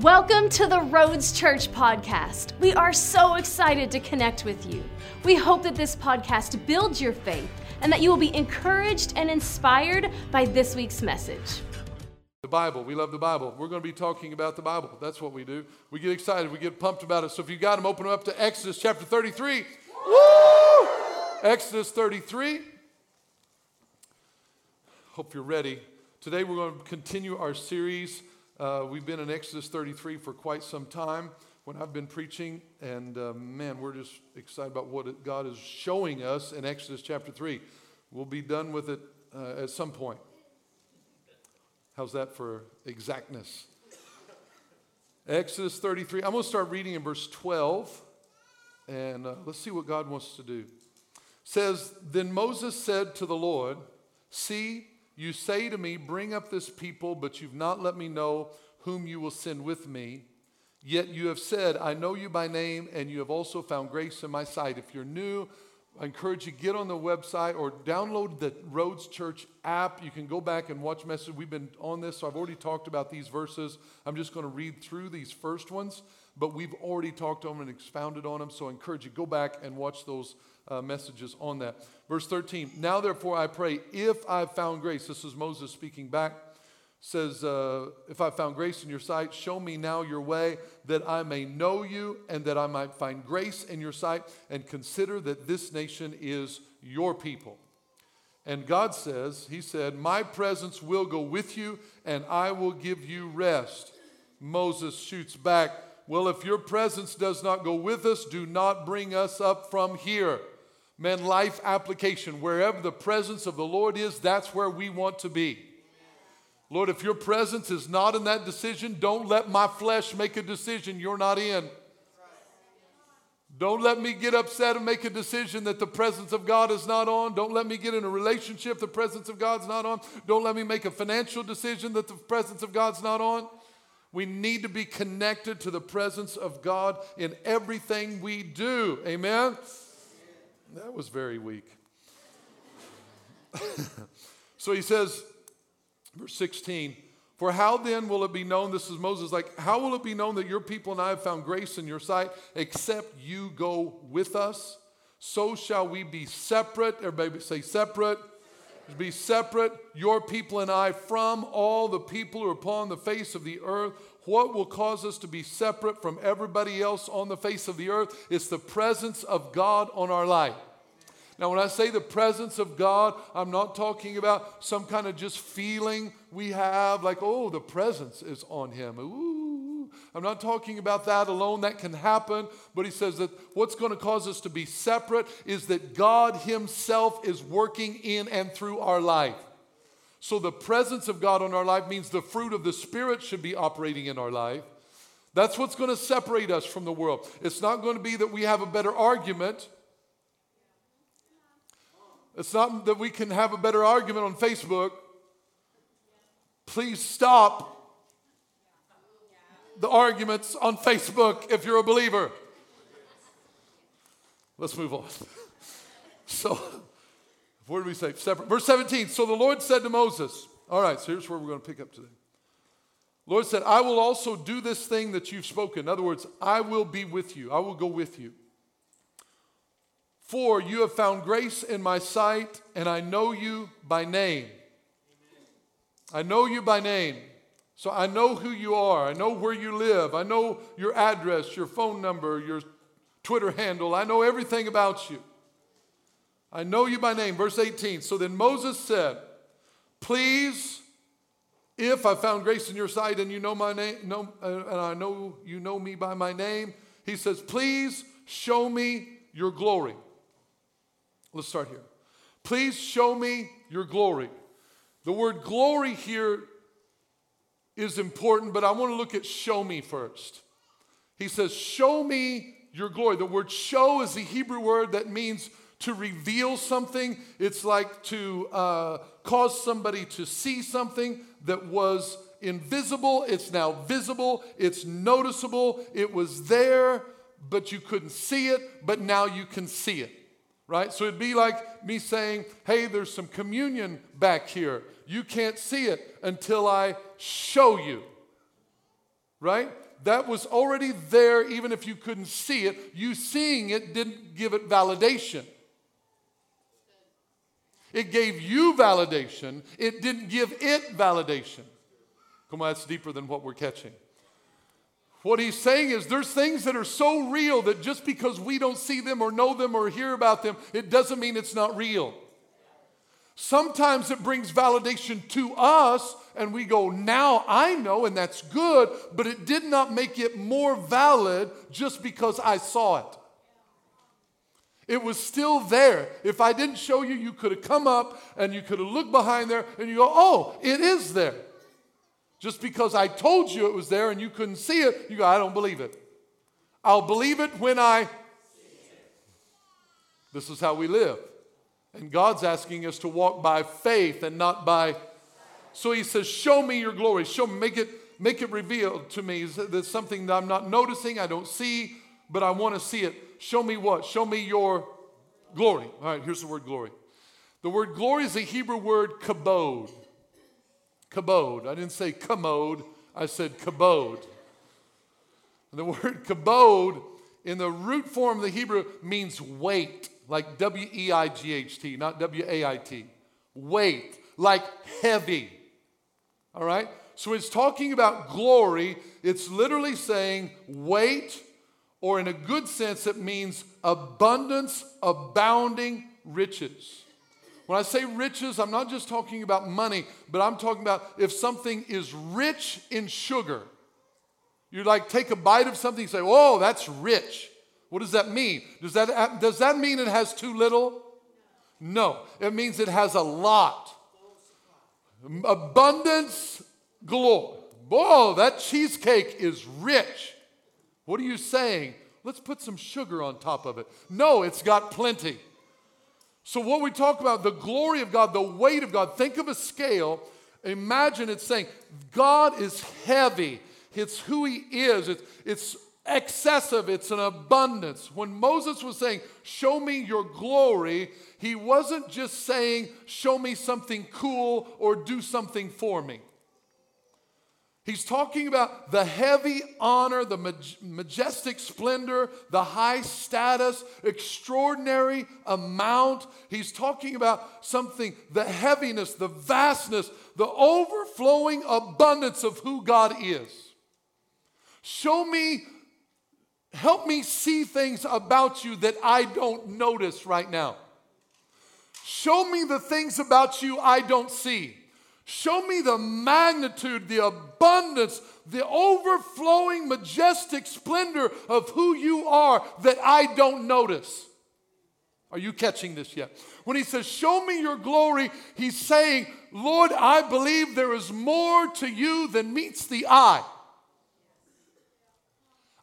Welcome to the Roads Church podcast. We are so excited to connect with you. We hope that this podcast builds your faith and that you will be encouraged and inspired by this week's message. The Bible. We love the Bible. We're going to be talking about the Bible. That's what we do. We get excited. We get pumped about it. So if you got them, open them up to Exodus chapter 33. Woo! Exodus 33. Hope you're ready. Today we're going to continue our series uh, we've been in Exodus 33 for quite some time when I've been preaching, and uh, man, we're just excited about what God is showing us in Exodus chapter 3. We'll be done with it uh, at some point. How's that for exactness? Exodus 33. I'm going to start reading in verse 12, and uh, let's see what God wants to do. It says, Then Moses said to the Lord, See, you say to me, Bring up this people, but you've not let me know whom you will send with me. Yet you have said, I know you by name, and you have also found grace in my sight. If you're new, I encourage you get on the website or download the Roads Church app. You can go back and watch messages. We've been on this, so I've already talked about these verses. I'm just going to read through these first ones, but we've already talked on them and expounded on them. So I encourage you go back and watch those uh, messages on that. Verse 13 Now therefore I pray, if I've found grace, this is Moses speaking back, says, uh, If I've found grace in your sight, show me now your way, that I may know you and that I might find grace in your sight, and consider that this nation is your people. And God says, He said, My presence will go with you, and I will give you rest. Moses shoots back, Well, if your presence does not go with us, do not bring us up from here. Man, life application. Wherever the presence of the Lord is, that's where we want to be. Lord, if your presence is not in that decision, don't let my flesh make a decision you're not in. Don't let me get upset and make a decision that the presence of God is not on. Don't let me get in a relationship the presence of God's not on. Don't let me make a financial decision that the presence of God's not on. We need to be connected to the presence of God in everything we do. Amen. That was very weak. so he says, verse 16, For how then will it be known? This is Moses, like, how will it be known that your people and I have found grace in your sight, except you go with us? So shall we be separate. Everybody say separate. Be separate, your people and I, from all the people who are upon the face of the earth. What will cause us to be separate from everybody else on the face of the earth? It's the presence of God on our life. Now, when I say the presence of God, I'm not talking about some kind of just feeling we have, like, oh, the presence is on him. Ooh. I'm not talking about that alone. That can happen. But he says that what's going to cause us to be separate is that God Himself is working in and through our life. So the presence of God on our life means the fruit of the Spirit should be operating in our life. That's what's going to separate us from the world. It's not going to be that we have a better argument. It's not that we can have a better argument on Facebook. Please stop the arguments on Facebook if you're a believer. Let's move on. So, where do we say? Separate. Verse 17. So the Lord said to Moses, All right, so here's where we're going to pick up today. Lord said, I will also do this thing that you've spoken. In other words, I will be with you, I will go with you. For you have found grace in my sight, and I know you by name. I know you by name. So I know who you are. I know where you live. I know your address, your phone number, your Twitter handle. I know everything about you. I know you by name. Verse 18. So then Moses said, Please, if I found grace in your sight and you know my name, know, and I know you know me by my name, he says, Please show me your glory. Let's start here. Please show me your glory. The word glory here is important, but I want to look at show me first. He says, Show me your glory. The word show is the Hebrew word that means to reveal something. It's like to uh, cause somebody to see something that was invisible. It's now visible. It's noticeable. It was there, but you couldn't see it, but now you can see it right? So it'd be like me saying, hey, there's some communion back here. You can't see it until I show you, right? That was already there, even if you couldn't see it. You seeing it didn't give it validation. It gave you validation, it didn't give it validation. Come on, that's deeper than what we're catching. What he's saying is there's things that are so real that just because we don't see them or know them or hear about them, it doesn't mean it's not real. Sometimes it brings validation to us, and we go, Now I know, and that's good, but it did not make it more valid just because I saw it. It was still there. If I didn't show you, you could have come up and you could have looked behind there and you go, Oh, it is there. Just because I told you it was there and you couldn't see it, you go, I don't believe it. I'll believe it when I. This is how we live. And God's asking us to walk by faith and not by. So he says, Show me your glory. Show me, make it, make it revealed to me. There's something that I'm not noticing, I don't see, but I want to see it. Show me what? Show me your glory. All right, here's the word glory. The word glory is a Hebrew word kabod. Kabod. I didn't say commode, I said kabod. And the word kabod in the root form of the Hebrew means weight like W E I G H T, not W A I T. Weight, like heavy. All right? So it's talking about glory. It's literally saying weight, or in a good sense, it means abundance, abounding riches. When I say riches, I'm not just talking about money, but I'm talking about if something is rich in sugar. You like take a bite of something and say, oh, that's rich. What does that mean? Does that, does that mean it has too little? No, it means it has a lot. Abundance, glory. Whoa, that cheesecake is rich. What are you saying? Let's put some sugar on top of it. No, it's got plenty. So, what we talk about, the glory of God, the weight of God, think of a scale. Imagine it's saying, God is heavy. It's who He is. It's, it's excessive, it's an abundance. When Moses was saying, Show me your glory, he wasn't just saying, Show me something cool or do something for me. He's talking about the heavy honor, the majestic splendor, the high status, extraordinary amount. He's talking about something, the heaviness, the vastness, the overflowing abundance of who God is. Show me Help me see things about you that I don't notice right now. Show me the things about you I don't see. Show me the magnitude, the abundance, the overflowing, majestic splendor of who you are that I don't notice. Are you catching this yet? When he says, Show me your glory, he's saying, Lord, I believe there is more to you than meets the eye.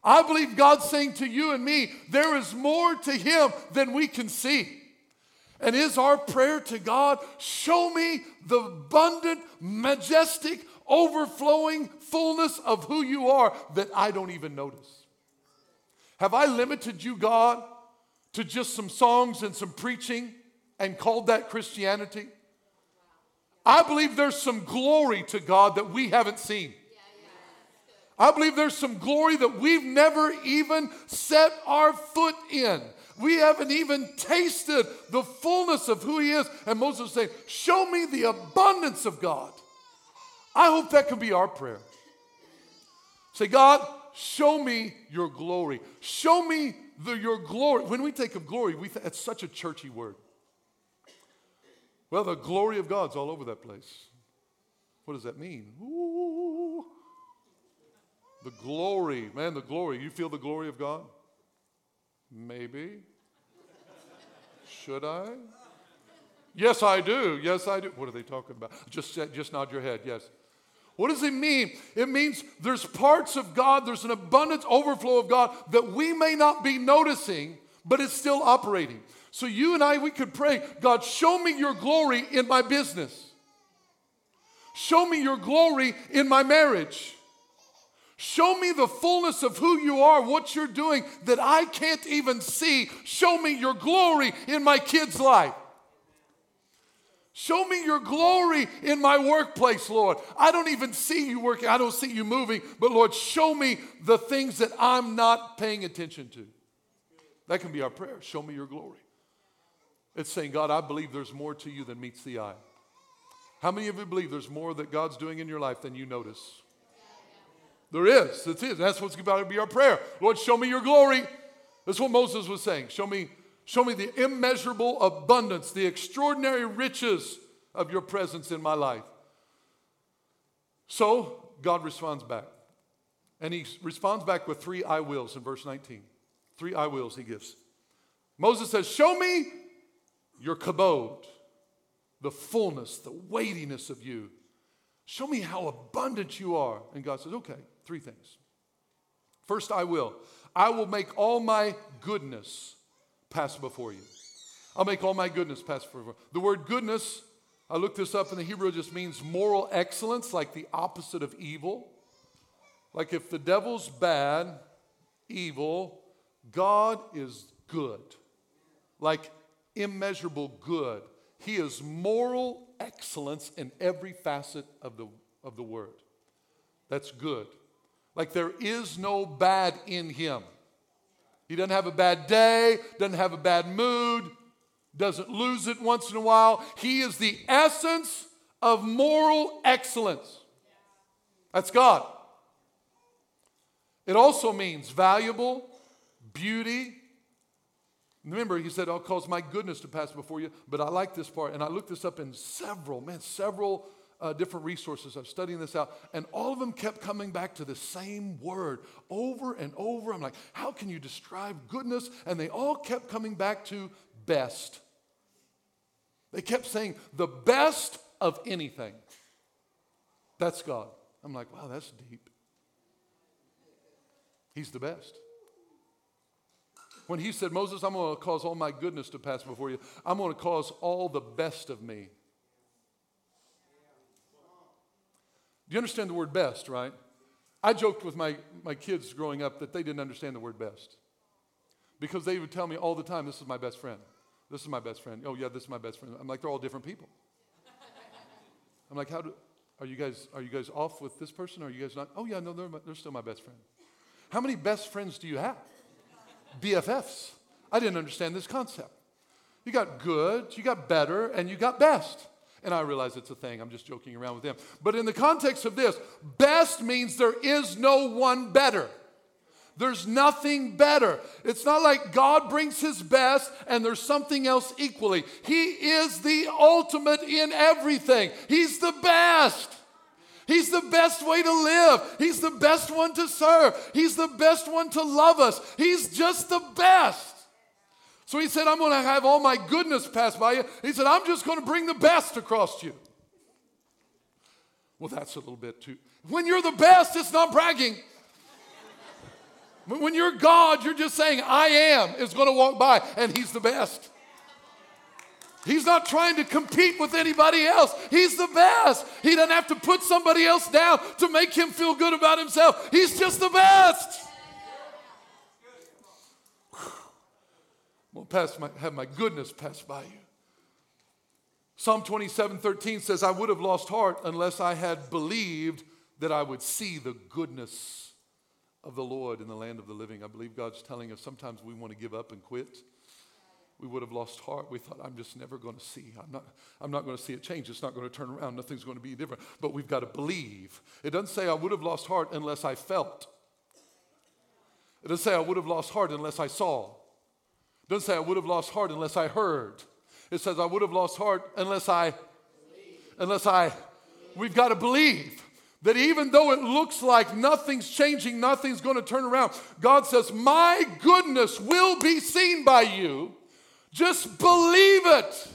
I believe God's saying to you and me, there is more to Him than we can see. And is our prayer to God, show me the abundant, majestic, overflowing fullness of who you are that I don't even notice? Have I limited you, God, to just some songs and some preaching and called that Christianity? I believe there's some glory to God that we haven't seen. I believe there's some glory that we've never even set our foot in. We haven't even tasted the fullness of who He is. And Moses was saying, Show me the abundance of God. I hope that can be our prayer. Say, God, show me your glory. Show me the, your glory. When we think of glory, we th- it's such a churchy word. Well, the glory of God's all over that place. What does that mean? Ooh. The glory, man, the glory. You feel the glory of God? Maybe. Should I? Yes, I do. Yes, I do. What are they talking about? Just, just nod your head. Yes. What does it mean? It means there's parts of God, there's an abundance overflow of God that we may not be noticing, but it's still operating. So you and I, we could pray, God, show me your glory in my business. Show me your glory in my marriage. Show me the fullness of who you are, what you're doing that I can't even see. Show me your glory in my kid's life. Show me your glory in my workplace, Lord. I don't even see you working, I don't see you moving, but Lord, show me the things that I'm not paying attention to. That can be our prayer. Show me your glory. It's saying, God, I believe there's more to you than meets the eye. How many of you believe there's more that God's doing in your life than you notice? There is. That's it. That's what's about to be our prayer. Lord, show me your glory. That's what Moses was saying. Show me Show me the immeasurable abundance, the extraordinary riches of your presence in my life. So God responds back. And he responds back with three I wills in verse 19. Three I wills he gives. Moses says, Show me your kabod, the fullness, the weightiness of you. Show me how abundant you are. And God says, Okay, three things. First, I will. I will make all my goodness pass before you. I'll make all my goodness pass before you. The word goodness, I looked this up in the Hebrew, just means moral excellence, like the opposite of evil. Like if the devil's bad, evil, God is good. Like immeasurable good. He is moral excellence in every facet of the, of the word. That's good. Like there is no bad in him. He doesn't have a bad day, doesn't have a bad mood, doesn't lose it once in a while. He is the essence of moral excellence. That's God. It also means valuable, beauty. Remember, he said, I'll cause my goodness to pass before you. But I like this part, and I looked this up in several, man, several uh, different resources. I'm studying this out, and all of them kept coming back to the same word over and over. I'm like, how can you describe goodness? And they all kept coming back to best. They kept saying the best of anything. That's God. I'm like, wow, that's deep. He's the best. When he said, Moses, I'm going to cause all my goodness to pass before you, I'm going to cause all the best of me you understand the word best, right? I joked with my, my kids growing up that they didn't understand the word best because they would tell me all the time, This is my best friend. This is my best friend. Oh, yeah, this is my best friend. I'm like, They're all different people. I'm like, How do, are you guys, are you guys off with this person? Or are you guys not? Oh, yeah, no, they're, my, they're still my best friend. How many best friends do you have? BFFs. I didn't understand this concept. You got good, you got better, and you got best. And I realize it's a thing. I'm just joking around with them. But in the context of this, best means there is no one better. There's nothing better. It's not like God brings his best and there's something else equally. He is the ultimate in everything. He's the best. He's the best way to live. He's the best one to serve. He's the best one to love us. He's just the best. So he said, I'm going to have all my goodness pass by you. He said, I'm just going to bring the best across you. Well, that's a little bit too. When you're the best, it's not bragging. When you're God, you're just saying, I am, is going to walk by, and He's the best. He's not trying to compete with anybody else. He's the best. He doesn't have to put somebody else down to make him feel good about himself. He's just the best. I'm going to have my goodness pass by you. Psalm 27 13 says, I would have lost heart unless I had believed that I would see the goodness of the Lord in the land of the living. I believe God's telling us sometimes we want to give up and quit. We would have lost heart. We thought, I'm just never going to see. I'm not, I'm not going to see it change. It's not going to turn around. Nothing's going to be different. But we've got to believe. It doesn't say I would have lost heart unless I felt. It doesn't say I would have lost heart unless I saw doesn't say I would have lost heart unless I heard. It says I would have lost heart unless I, unless I, we've got to believe that even though it looks like nothing's changing, nothing's going to turn around, God says, My goodness will be seen by you. Just believe it.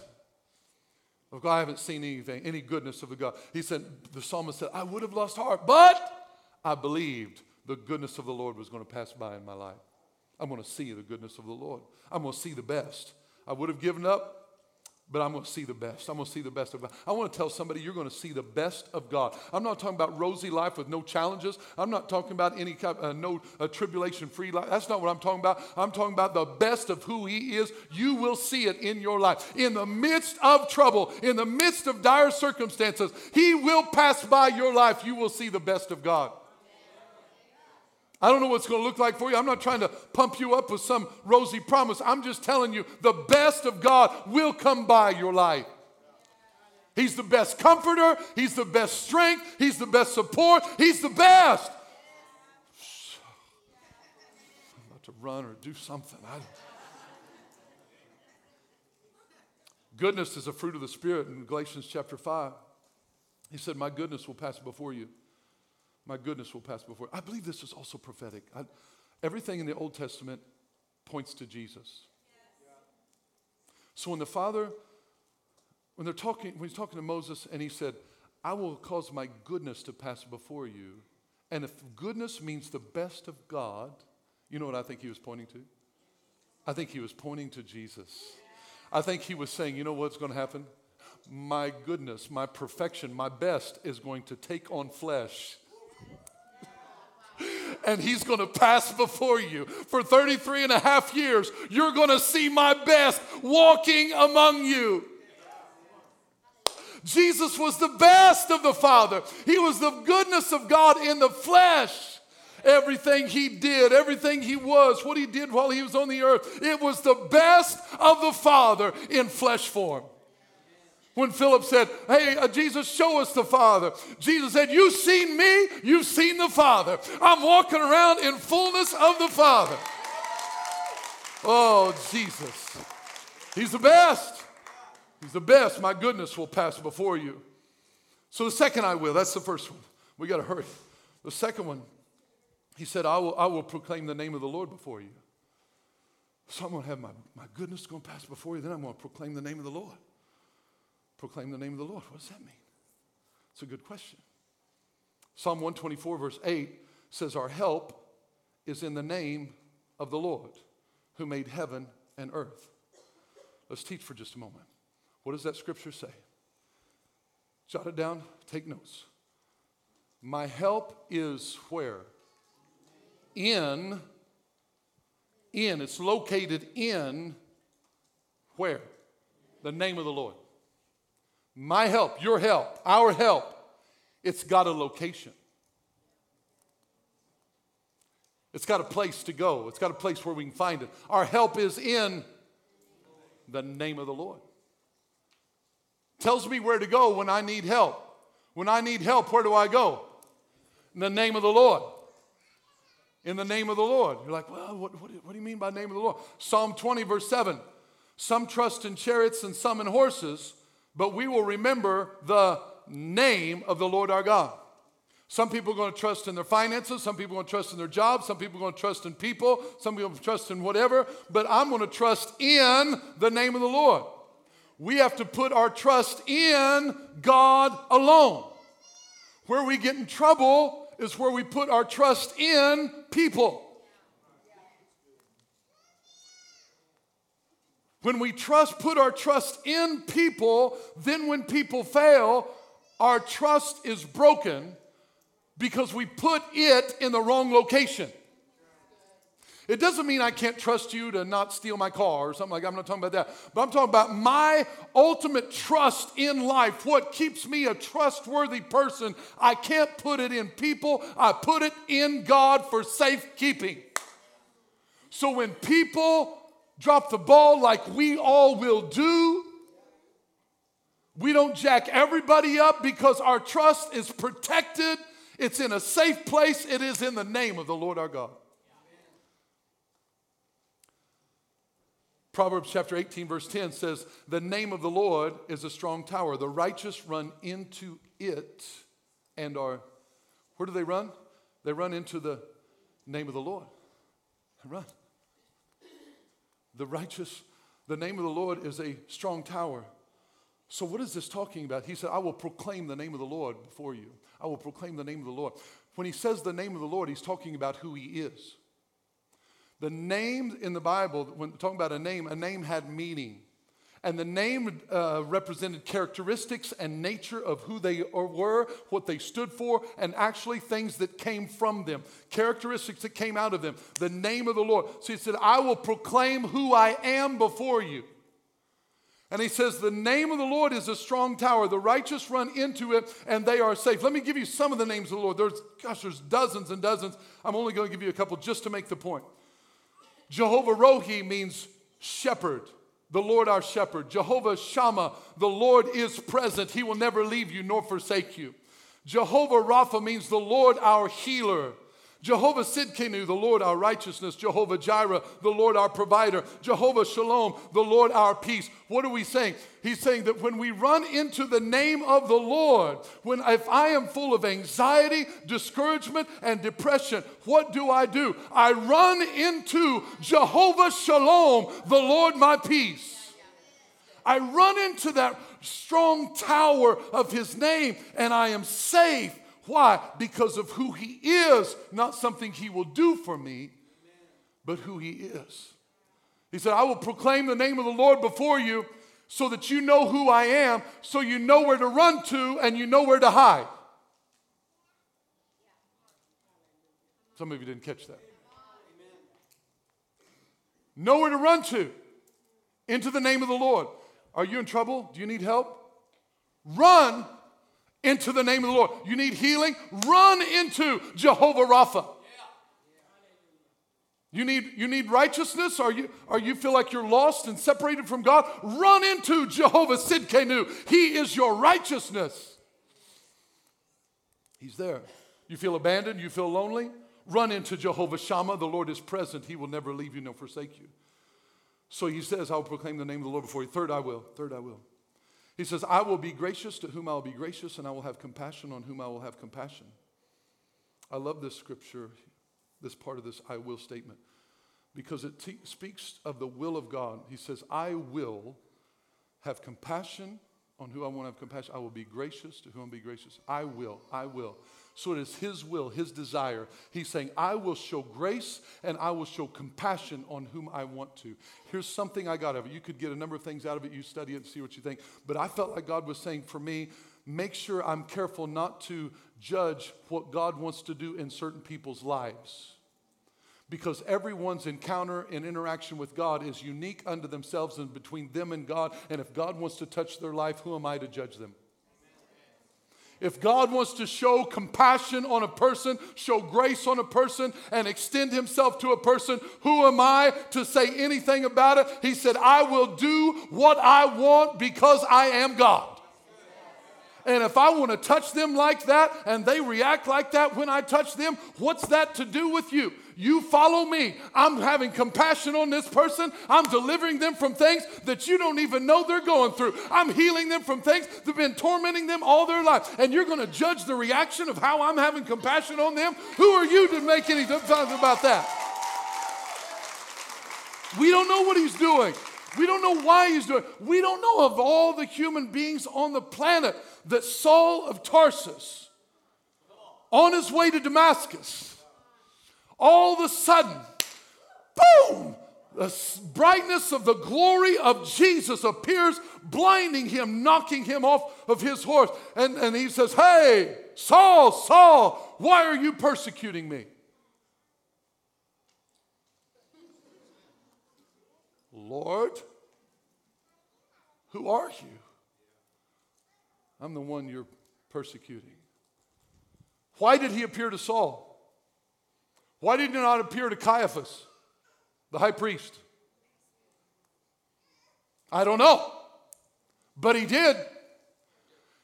I haven't seen anything, any goodness of a God. He said, the psalmist said, I would have lost heart, but I believed the goodness of the Lord was going to pass by in my life. I'm going to see the goodness of the Lord. I'm going to see the best. I would have given up but I'm going to see the best. I'm going to see the best of God. I want to tell somebody you're going to see the best of God. I'm not talking about rosy life with no challenges. I'm not talking about any kind, uh, no uh, tribulation free life. That's not what I'm talking about. I'm talking about the best of who He is. You will see it in your life. In the midst of trouble, in the midst of dire circumstances, He will pass by your life. You will see the best of God. I don't know what's going to look like for you. I'm not trying to pump you up with some rosy promise. I'm just telling you the best of God will come by your life. He's the best comforter, He's the best strength, He's the best support, He's the best. I'm about to run or do something. Goodness is a fruit of the Spirit in Galatians chapter 5. He said, My goodness will pass before you my goodness will pass before. I believe this is also prophetic. I, everything in the Old Testament points to Jesus. So when the Father, when they're talking, when he's talking to Moses and he said, I will cause my goodness to pass before you. And if goodness means the best of God, you know what I think he was pointing to? I think he was pointing to Jesus. I think he was saying, you know what's going to happen? My goodness, my perfection, my best is going to take on flesh and he's going to pass before you. For 33 and a half years, you're going to see my best walking among you. Jesus was the best of the Father. He was the goodness of God in the flesh. Everything he did, everything he was, what he did while he was on the earth, it was the best of the Father in flesh form. When Philip said, Hey, uh, Jesus, show us the Father, Jesus said, You've seen me, you've seen the Father. I'm walking around in fullness of the Father. Oh, Jesus. He's the best. He's the best. My goodness will pass before you. So the second I will, that's the first one. We got to hurry. The second one, he said, I will, I will proclaim the name of the Lord before you. So I'm going to have my, my goodness going to pass before you, then I'm going to proclaim the name of the Lord proclaim the name of the Lord. What does that mean? It's a good question. Psalm 124, verse 8 says, Our help is in the name of the Lord who made heaven and earth. Let's teach for just a moment. What does that scripture say? Jot it down, take notes. My help is where? In, in, it's located in where? The name of the Lord. My help, your help, our help, it's got a location. It's got a place to go. It's got a place where we can find it. Our help is in the name of the Lord. Tells me where to go when I need help. When I need help, where do I go? In the name of the Lord. In the name of the Lord. You're like, well, what, what, what do you mean by name of the Lord? Psalm 20, verse 7. Some trust in chariots and some in horses, but we will remember the name of the Lord our God. Some people are going to trust in their finances. Some people are going to trust in their jobs. Some people are going to trust in people. Some people trust in whatever. But I'm going to trust in the name of the Lord. We have to put our trust in God alone. Where we get in trouble is where we put our trust in people. When we trust, put our trust in people, then when people fail, our trust is broken because we put it in the wrong location. It doesn't mean I can't trust you to not steal my car or something like that. I'm not talking about that. But I'm talking about my ultimate trust in life. What keeps me a trustworthy person? I can't put it in people, I put it in God for safekeeping. So when people drop the ball like we all will do. We don't jack everybody up because our trust is protected. It's in a safe place. It is in the name of the Lord our God. Proverbs chapter 18, verse 10 says, The name of the Lord is a strong tower. The righteous run into it and are, where do they run? They run into the name of the Lord. They run. The righteous, the name of the Lord is a strong tower. So, what is this talking about? He said, I will proclaim the name of the Lord before you. I will proclaim the name of the Lord. When he says the name of the Lord, he's talking about who he is. The name in the Bible, when talking about a name, a name had meaning. And the name uh, represented characteristics and nature of who they were, what they stood for, and actually things that came from them, characteristics that came out of them. The name of the Lord. So he said, I will proclaim who I am before you. And he says, The name of the Lord is a strong tower. The righteous run into it and they are safe. Let me give you some of the names of the Lord. There's, gosh, there's dozens and dozens. I'm only going to give you a couple just to make the point. Jehovah Rohi means shepherd, the Lord our shepherd. Jehovah Shammah, the Lord is present. He will never leave you nor forsake you. Jehovah Rapha means the Lord our healer. Jehovah Sidkenu, the Lord our righteousness. Jehovah Jireh, the Lord our provider. Jehovah Shalom, the Lord our peace. What are we saying? He's saying that when we run into the name of the Lord, when if I am full of anxiety, discouragement, and depression, what do I do? I run into Jehovah Shalom, the Lord my peace. I run into that strong tower of his name and I am safe why? Because of who he is, not something he will do for me, but who he is. He said, I will proclaim the name of the Lord before you so that you know who I am, so you know where to run to and you know where to hide. Some of you didn't catch that. Nowhere to run to. Into the name of the Lord. Are you in trouble? Do you need help? Run into the name of the Lord. You need healing? Run into Jehovah Rapha. You need, you need righteousness or you, or you feel like you're lost and separated from God? Run into Jehovah Sidkenu. He is your righteousness. He's there. You feel abandoned? You feel lonely? Run into Jehovah Shammah. The Lord is present. He will never leave you nor forsake you. So he says, I'll proclaim the name of the Lord before you. Third, I will. Third, I will. He says, I will be gracious to whom I will be gracious, and I will have compassion on whom I will have compassion. I love this scripture, this part of this I will statement, because it te- speaks of the will of God. He says, I will have compassion on who I want to have compassion. I will be gracious to whom I be gracious. I will, I will. So it is His will, His desire. He's saying, I will show grace and I will show compassion on whom I want to. Here's something I got out of it. You could get a number of things out of it. You study it and see what you think. But I felt like God was saying for me, make sure I'm careful not to judge what God wants to do in certain people's lives. Because everyone's encounter and interaction with God is unique unto themselves and between them and God. And if God wants to touch their life, who am I to judge them? If God wants to show compassion on a person, show grace on a person, and extend himself to a person, who am I to say anything about it? He said, I will do what I want because I am God. And if I want to touch them like that and they react like that when I touch them, what's that to do with you? You follow me. I'm having compassion on this person. I'm delivering them from things that you don't even know they're going through. I'm healing them from things that have been tormenting them all their life. And you're going to judge the reaction of how I'm having compassion on them? Who are you to make any difference about that? We don't know what he's doing. We don't know why he's doing it. We don't know of all the human beings on the planet that Saul of Tarsus, on his way to Damascus, all of a sudden, boom, the brightness of the glory of Jesus appears, blinding him, knocking him off of his horse. And, and he says, Hey, Saul, Saul, why are you persecuting me? Lord, who are you? I'm the one you're persecuting. Why did he appear to Saul? Why did he not appear to Caiaphas, the high priest? I don't know. But he did.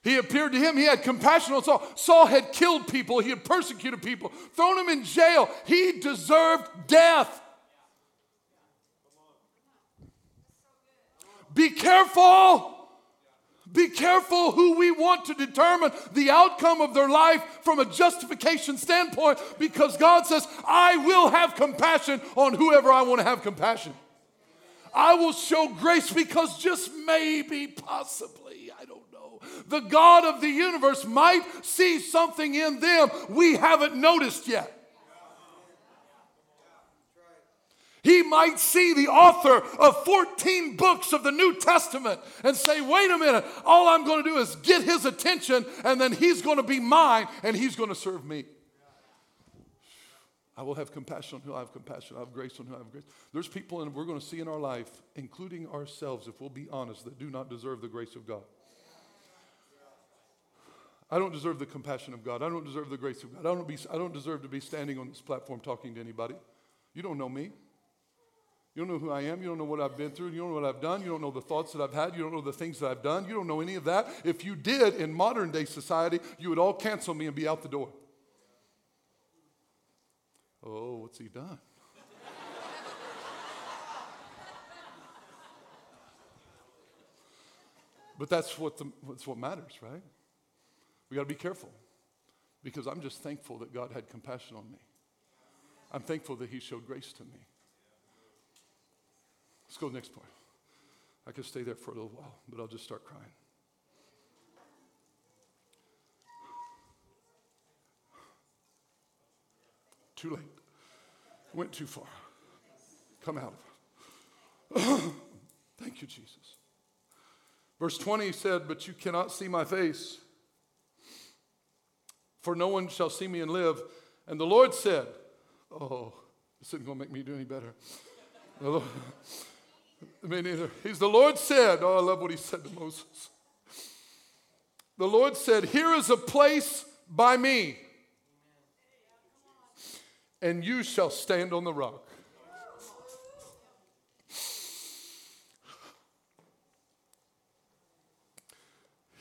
He appeared to him. He had compassion on Saul. Saul had killed people. He had persecuted people, thrown him in jail. He deserved death. Be careful. Be careful who we want to determine the outcome of their life from a justification standpoint because God says, I will have compassion on whoever I want to have compassion. I will show grace because just maybe, possibly, I don't know, the God of the universe might see something in them we haven't noticed yet. He might see the author of 14 books of the New Testament and say, wait a minute, all I'm going to do is get his attention, and then he's going to be mine, and he's going to serve me. I will have compassion on who I have compassion. I have grace on who I have grace. There's people, and we're going to see in our life, including ourselves, if we'll be honest, that do not deserve the grace of God. I don't deserve the compassion of God. I don't deserve the grace of God. I don't, be, I don't deserve to be standing on this platform talking to anybody. You don't know me. You don't know who I am. You don't know what I've been through. You don't know what I've done. You don't know the thoughts that I've had. You don't know the things that I've done. You don't know any of that. If you did in modern day society, you would all cancel me and be out the door. Oh, what's he done? but that's what, the, that's what matters, right? We got to be careful because I'm just thankful that God had compassion on me. I'm thankful that He showed grace to me. Let's go to the next point. I could stay there for a little while, but I'll just start crying. Too late. Went too far. Come out of it. Thank you, Jesus. Verse 20 said, But you cannot see my face, for no one shall see me and live. And the Lord said, Oh, this isn't going to make me do any better. Lord, me neither. He's the Lord said, Oh, I love what he said to Moses. The Lord said, Here is a place by me, and you shall stand on the rock.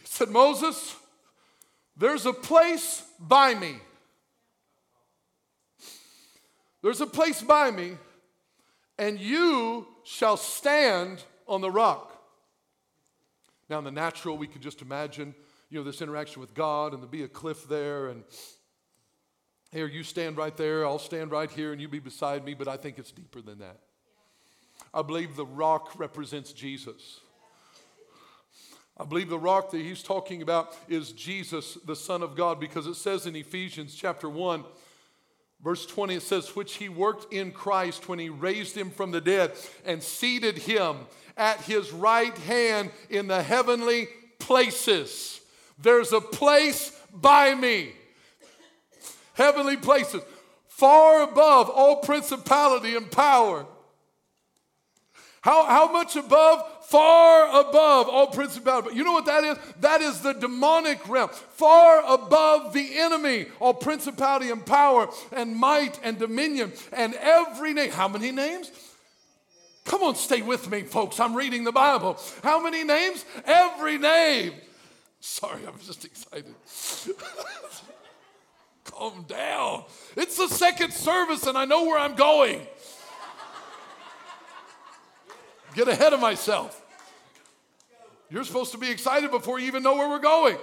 He said, Moses, there's a place by me. There's a place by me, and you shall stand on the rock. Now, in the natural, we could just imagine, you know, this interaction with God and there'd be a cliff there, and here, you stand right there, I'll stand right here, and you be beside me, but I think it's deeper than that. I believe the rock represents Jesus. I believe the rock that he's talking about is Jesus, the Son of God, because it says in Ephesians chapter 1, Verse 20, it says, which he worked in Christ when he raised him from the dead and seated him at his right hand in the heavenly places. There's a place by me. Heavenly places, far above all principality and power. How, how much above? Far above all principality. But you know what that is? That is the demonic realm, far above the enemy, all principality and power and might and dominion and every name. How many names? Come on, stay with me, folks. I'm reading the Bible. How many names? Every name. Sorry, I'm just excited. Calm down. It's the second service and I know where I'm going. Get ahead of myself. You're supposed to be excited before you even know where we're going.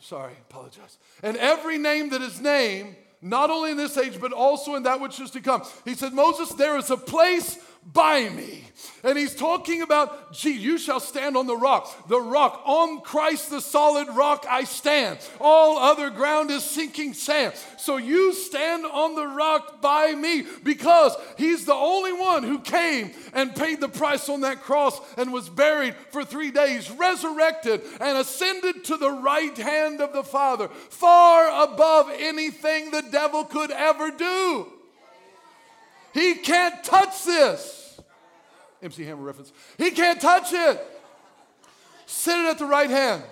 Sorry, apologize. And every name that is named, not only in this age, but also in that which is to come. He said, Moses, there is a place by me. And he's talking about, gee, you shall stand on the rock. The rock, on Christ, the solid rock, I stand. All other ground is sinking sand. So you stand on the rock by me because he's the only one who came and paid the price on that cross and was buried for three days, resurrected and ascended to the right hand of the Father, far above anything the devil could ever do. He can't touch this. MC Hammer reference. He can't touch it. Sit it at the right hand.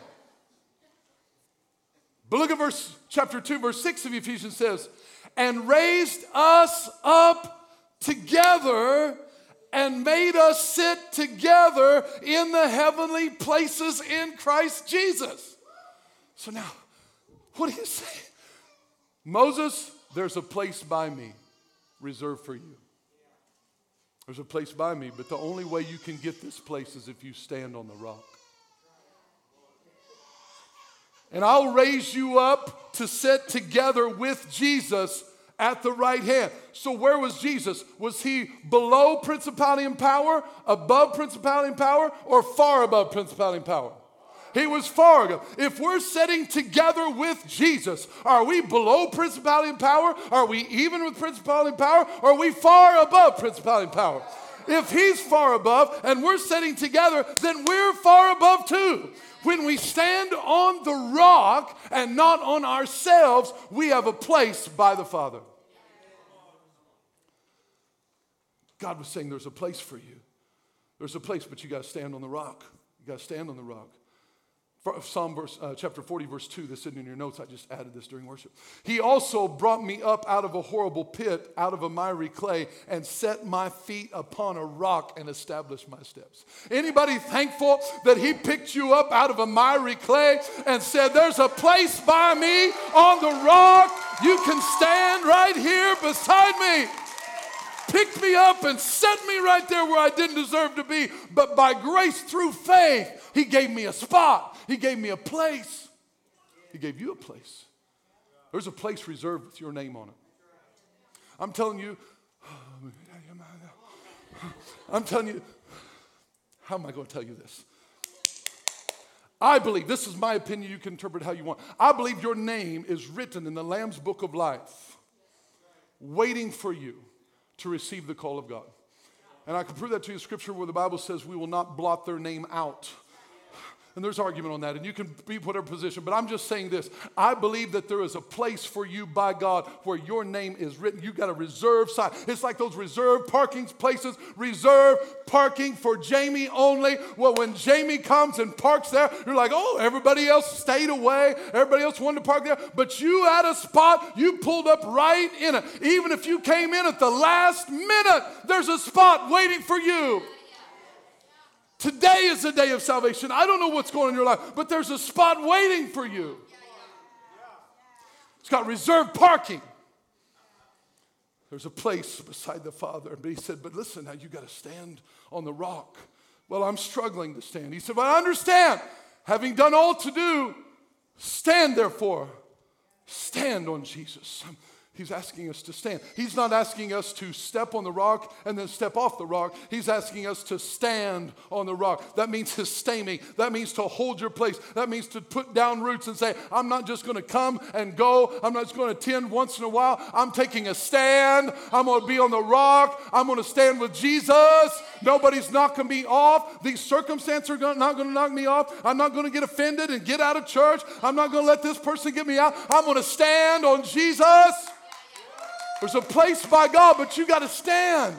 But look at verse chapter 2, verse 6 of Ephesians says, and raised us up together and made us sit together in the heavenly places in Christ Jesus. So now, what do you say? Moses, there's a place by me reserved for you. There's a place by me, but the only way you can get this place is if you stand on the rock. And I'll raise you up to sit together with Jesus at the right hand. So, where was Jesus? Was he below principality and power, above principality and power, or far above principality and power? He was far above. If we're sitting together with Jesus, are we below principality and power? Are we even with principality and power? Are we far above principality and power? If he's far above and we're sitting together, then we're far above too. When we stand on the rock and not on ourselves, we have a place by the Father. God was saying there's a place for you. There's a place, but you got to stand on the rock. You got to stand on the rock. Psalm verse, uh, chapter 40, verse 2, this isn't in your notes. I just added this during worship. He also brought me up out of a horrible pit, out of a miry clay, and set my feet upon a rock and established my steps. Anybody thankful that he picked you up out of a miry clay and said, There's a place by me on the rock. You can stand right here beside me picked me up and set me right there where I didn't deserve to be. But by grace through faith, He gave me a spot, He gave me a place. He gave you a place. There's a place reserved with your name on it. I'm telling you, I'm telling you, how am I going to tell you this? I believe, this is my opinion, you can interpret how you want. I believe your name is written in the Lamb's book of life, waiting for you to receive the call of God. And I can prove that to you in scripture where the Bible says we will not blot their name out. And there's argument on that, and you can be whatever position. But I'm just saying this I believe that there is a place for you by God where your name is written. You've got a reserved sign. It's like those reserved parking places, reserved parking for Jamie only. Well, when Jamie comes and parks there, you're like, oh, everybody else stayed away. Everybody else wanted to park there. But you had a spot, you pulled up right in it. Even if you came in at the last minute, there's a spot waiting for you. Today is the day of salvation. I don't know what's going on in your life, but there's a spot waiting for you. It's got reserved parking. There's a place beside the Father. But he said, But listen, now you got to stand on the rock. Well, I'm struggling to stand. He said, But I understand. Having done all to do, stand therefore. Stand on Jesus. He's asking us to stand. He's not asking us to step on the rock and then step off the rock. He's asking us to stand on the rock. That means sustaining. That means to hold your place. That means to put down roots and say, I'm not just going to come and go. I'm not just going to attend once in a while. I'm taking a stand. I'm going to be on the rock. I'm going to stand with Jesus. Nobody's knocking me off. These circumstances are not going to knock me off. I'm not going to get offended and get out of church. I'm not going to let this person get me out. I'm going to stand on Jesus. There's a place by God, but you got to stand.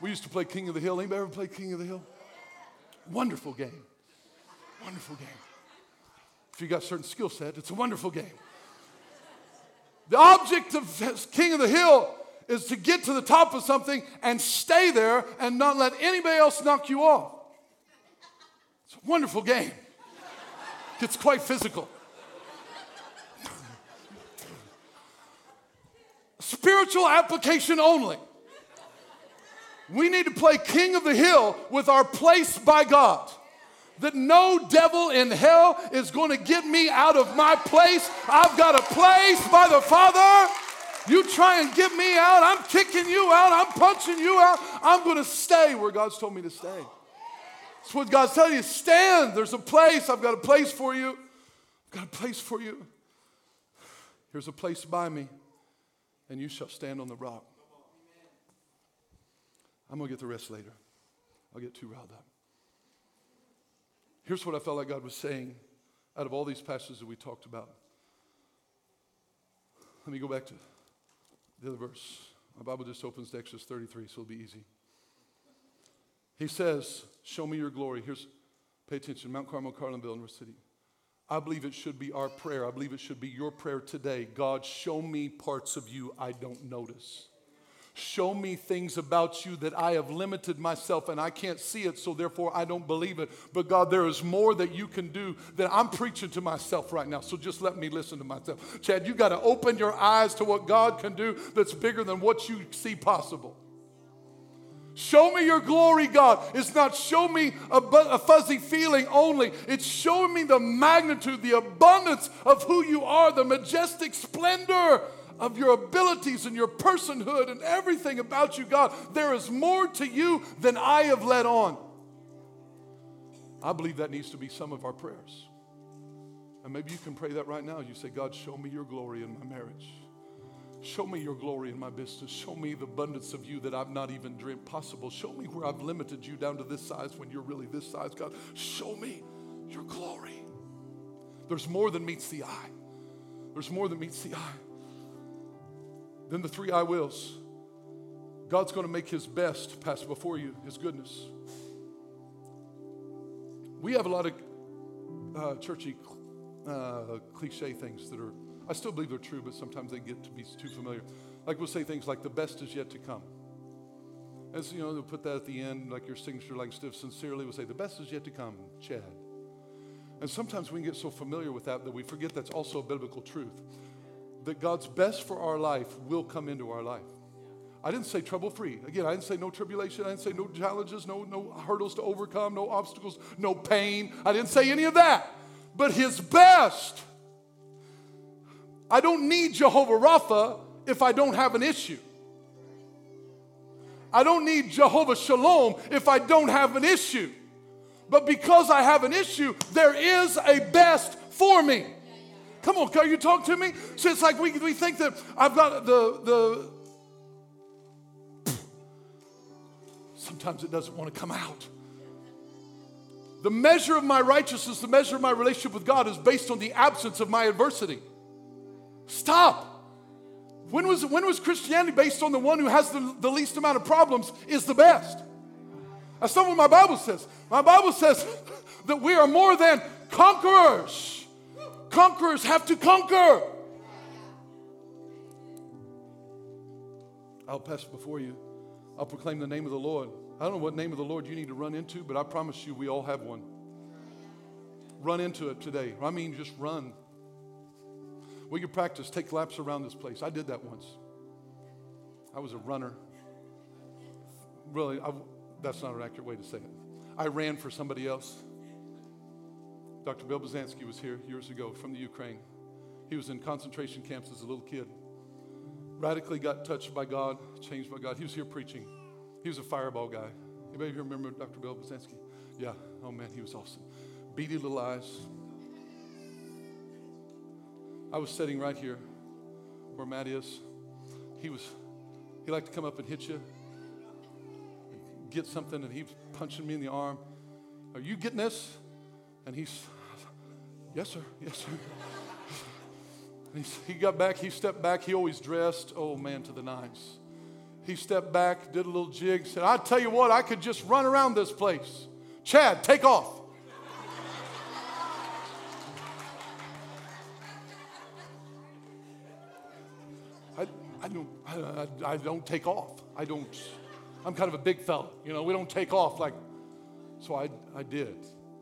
We used to play King of the Hill. Anybody ever play King of the Hill? Wonderful game. Wonderful game. If you got certain skill set, it's a wonderful game. The object of King of the Hill is to get to the top of something and stay there and not let anybody else knock you off. It's a wonderful game. It's quite physical. Spiritual application only. We need to play king of the hill with our place by God. That no devil in hell is going to get me out of my place. I've got a place by the Father. You try and get me out, I'm kicking you out, I'm punching you out. I'm going to stay where God's told me to stay. That's what God's telling you. Stand. There's a place. I've got a place for you. I've got a place for you. Here's a place by me and you shall stand on the rock. I'm going to get the rest later. I'll get too riled up. Here's what I felt like God was saying out of all these passages that we talked about. Let me go back to the other verse. My Bible just opens to Exodus 33, so it'll be easy. He says, Show me your glory. Here's, pay attention, Mount Carmel, Carlinville, Norris City. I believe it should be our prayer. I believe it should be your prayer today. God, show me parts of you I don't notice. Show me things about you that I have limited myself and I can't see it, so therefore I don't believe it. But God, there is more that you can do that I'm preaching to myself right now. So just let me listen to myself. Chad, you got to open your eyes to what God can do that's bigger than what you see possible. Show me your glory, God. It's not show me a, a, fuzzy feeling only. It's showing me the magnitude, the abundance of who you are, the majestic splendor of your abilities and your personhood and everything about you, God. There is more to you than I have let on. I believe that needs to be some of our prayers. And maybe you can pray that right now. You say, God, show me your glory in my marriage. Show me your glory in my business. Show me the abundance of you that I've not even dreamed possible. Show me where I've limited you down to this size when you're really this size, God. Show me your glory. There's more than meets the eye. There's more than meets the eye. Then the three I wills. God's going to make his best pass before you, his goodness. We have a lot of uh, churchy uh, cliche things that are, I still believe they're true, but sometimes they get to be too familiar. Like we'll say things like, the best is yet to come. As you know, they'll put that at the end, like your signature, like stiff, sincerely, we'll say, the best is yet to come, Chad. And sometimes we can get so familiar with that that we forget that's also a biblical truth. That God's best for our life will come into our life. I didn't say trouble free. Again, I didn't say no tribulation. I didn't say no challenges, no, no hurdles to overcome, no obstacles, no pain. I didn't say any of that. But His best. I don't need Jehovah Rapha if I don't have an issue. I don't need Jehovah Shalom if I don't have an issue. But because I have an issue, there is a best for me. Come on, can you talk to me? So it's like we, we think that I've got the, the sometimes it doesn't want to come out. The measure of my righteousness, the measure of my relationship with God is based on the absence of my adversity. Stop. When was, when was Christianity based on the one who has the, the least amount of problems is the best? That's not what my Bible says. My Bible says that we are more than conquerors. Conquerors have to conquer. I'll pass before you. I'll proclaim the name of the Lord. I don't know what name of the Lord you need to run into, but I promise you we all have one. Run into it today. I mean, just run. We could practice, take laps around this place. I did that once. I was a runner. Really, I, that's not an accurate way to say it. I ran for somebody else. Dr. Bill Basansky was here years ago from the Ukraine. He was in concentration camps as a little kid radically got touched by God, changed by God. He was here preaching. He was a fireball guy. Anybody here remember Dr. Bill Basansky? Yeah. Oh man, he was awesome. Beady little eyes. I was sitting right here where Matt is. He was, he liked to come up and hit you, and get something, and he was punching me in the arm. Are you getting this? And he's, yes, sir, yes, sir. He got back, he stepped back. He always dressed, oh man, to the nines. He stepped back, did a little jig, said, I tell you what, I could just run around this place. Chad, take off. I, I, don't take off. I don't, I'm kind of a big fella. You know, we don't take off like, so I, I did.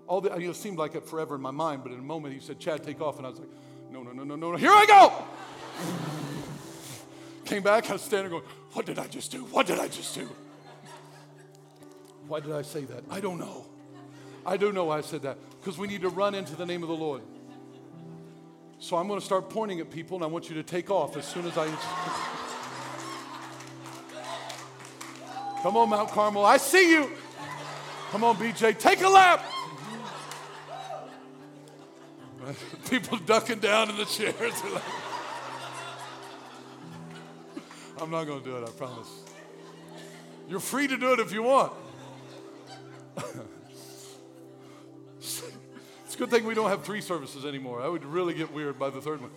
All the, it seemed like it forever in my mind, but in a moment he said, Chad, take off. And I was like, no, no, no, no, no, no. here I go. Came back, I was standing going, what did I just do? What did I just do? Why did I say that? I don't know. I don't know why I said that. Because we need to run into the name of the Lord. So I'm going to start pointing at people and I want you to take off as soon as I. Come on, Mount Carmel. I see you. Come on, BJ. Take a lap. People ducking down in the chairs. I'm not going to do it, I promise. You're free to do it if you want. it's a good thing we don't have three services anymore. I would really get weird by the third one.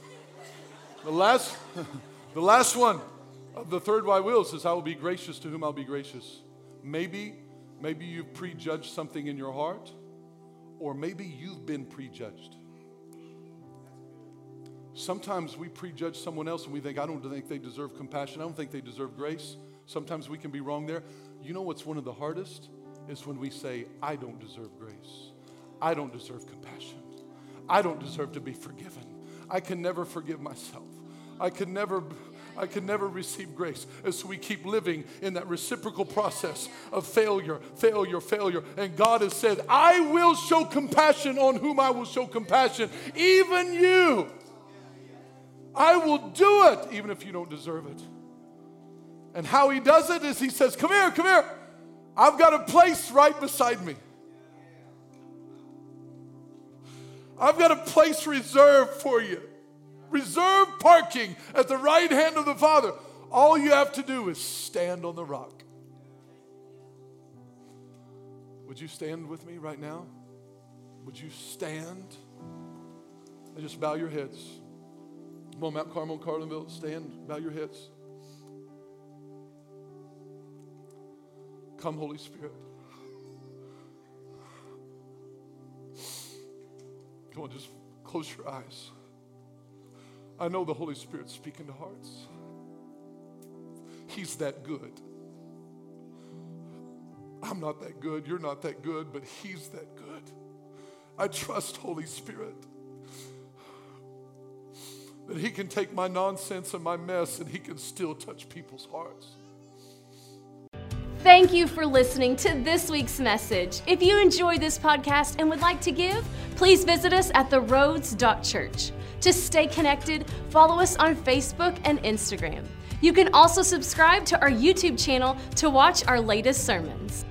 The last, the last one the third why will says, I will be gracious to whom I'll be gracious. Maybe, maybe you've prejudged something in your heart, or maybe you've been prejudged. Sometimes we prejudge someone else and we think, I don't think they deserve compassion. I don't think they deserve grace. Sometimes we can be wrong there. You know what's one of the hardest? Is when we say, I don't deserve grace. I don't deserve compassion. I don't deserve to be forgiven. I can never forgive myself. I can never. I can never receive grace. And so we keep living in that reciprocal process of failure, failure, failure. And God has said, I will show compassion on whom I will show compassion, even you. I will do it, even if you don't deserve it. And how he does it is he says, Come here, come here. I've got a place right beside me. I've got a place reserved for you. Reserved parking at the right hand of the Father. All you have to do is stand on the rock. Would you stand with me right now? Would you stand? And just bow your heads. Come on, Mount Carmel, Carlinville, stand, bow your heads. Come, Holy Spirit. Come on, just close your eyes. I know the Holy Spirit's speaking to hearts. He's that good. I'm not that good, you're not that good, but He's that good. I trust Holy Spirit that He can take my nonsense and my mess and He can still touch people's hearts. Thank you for listening to this week's message. If you enjoy this podcast and would like to give, please visit us at theroads.church. To stay connected, follow us on Facebook and Instagram. You can also subscribe to our YouTube channel to watch our latest sermons.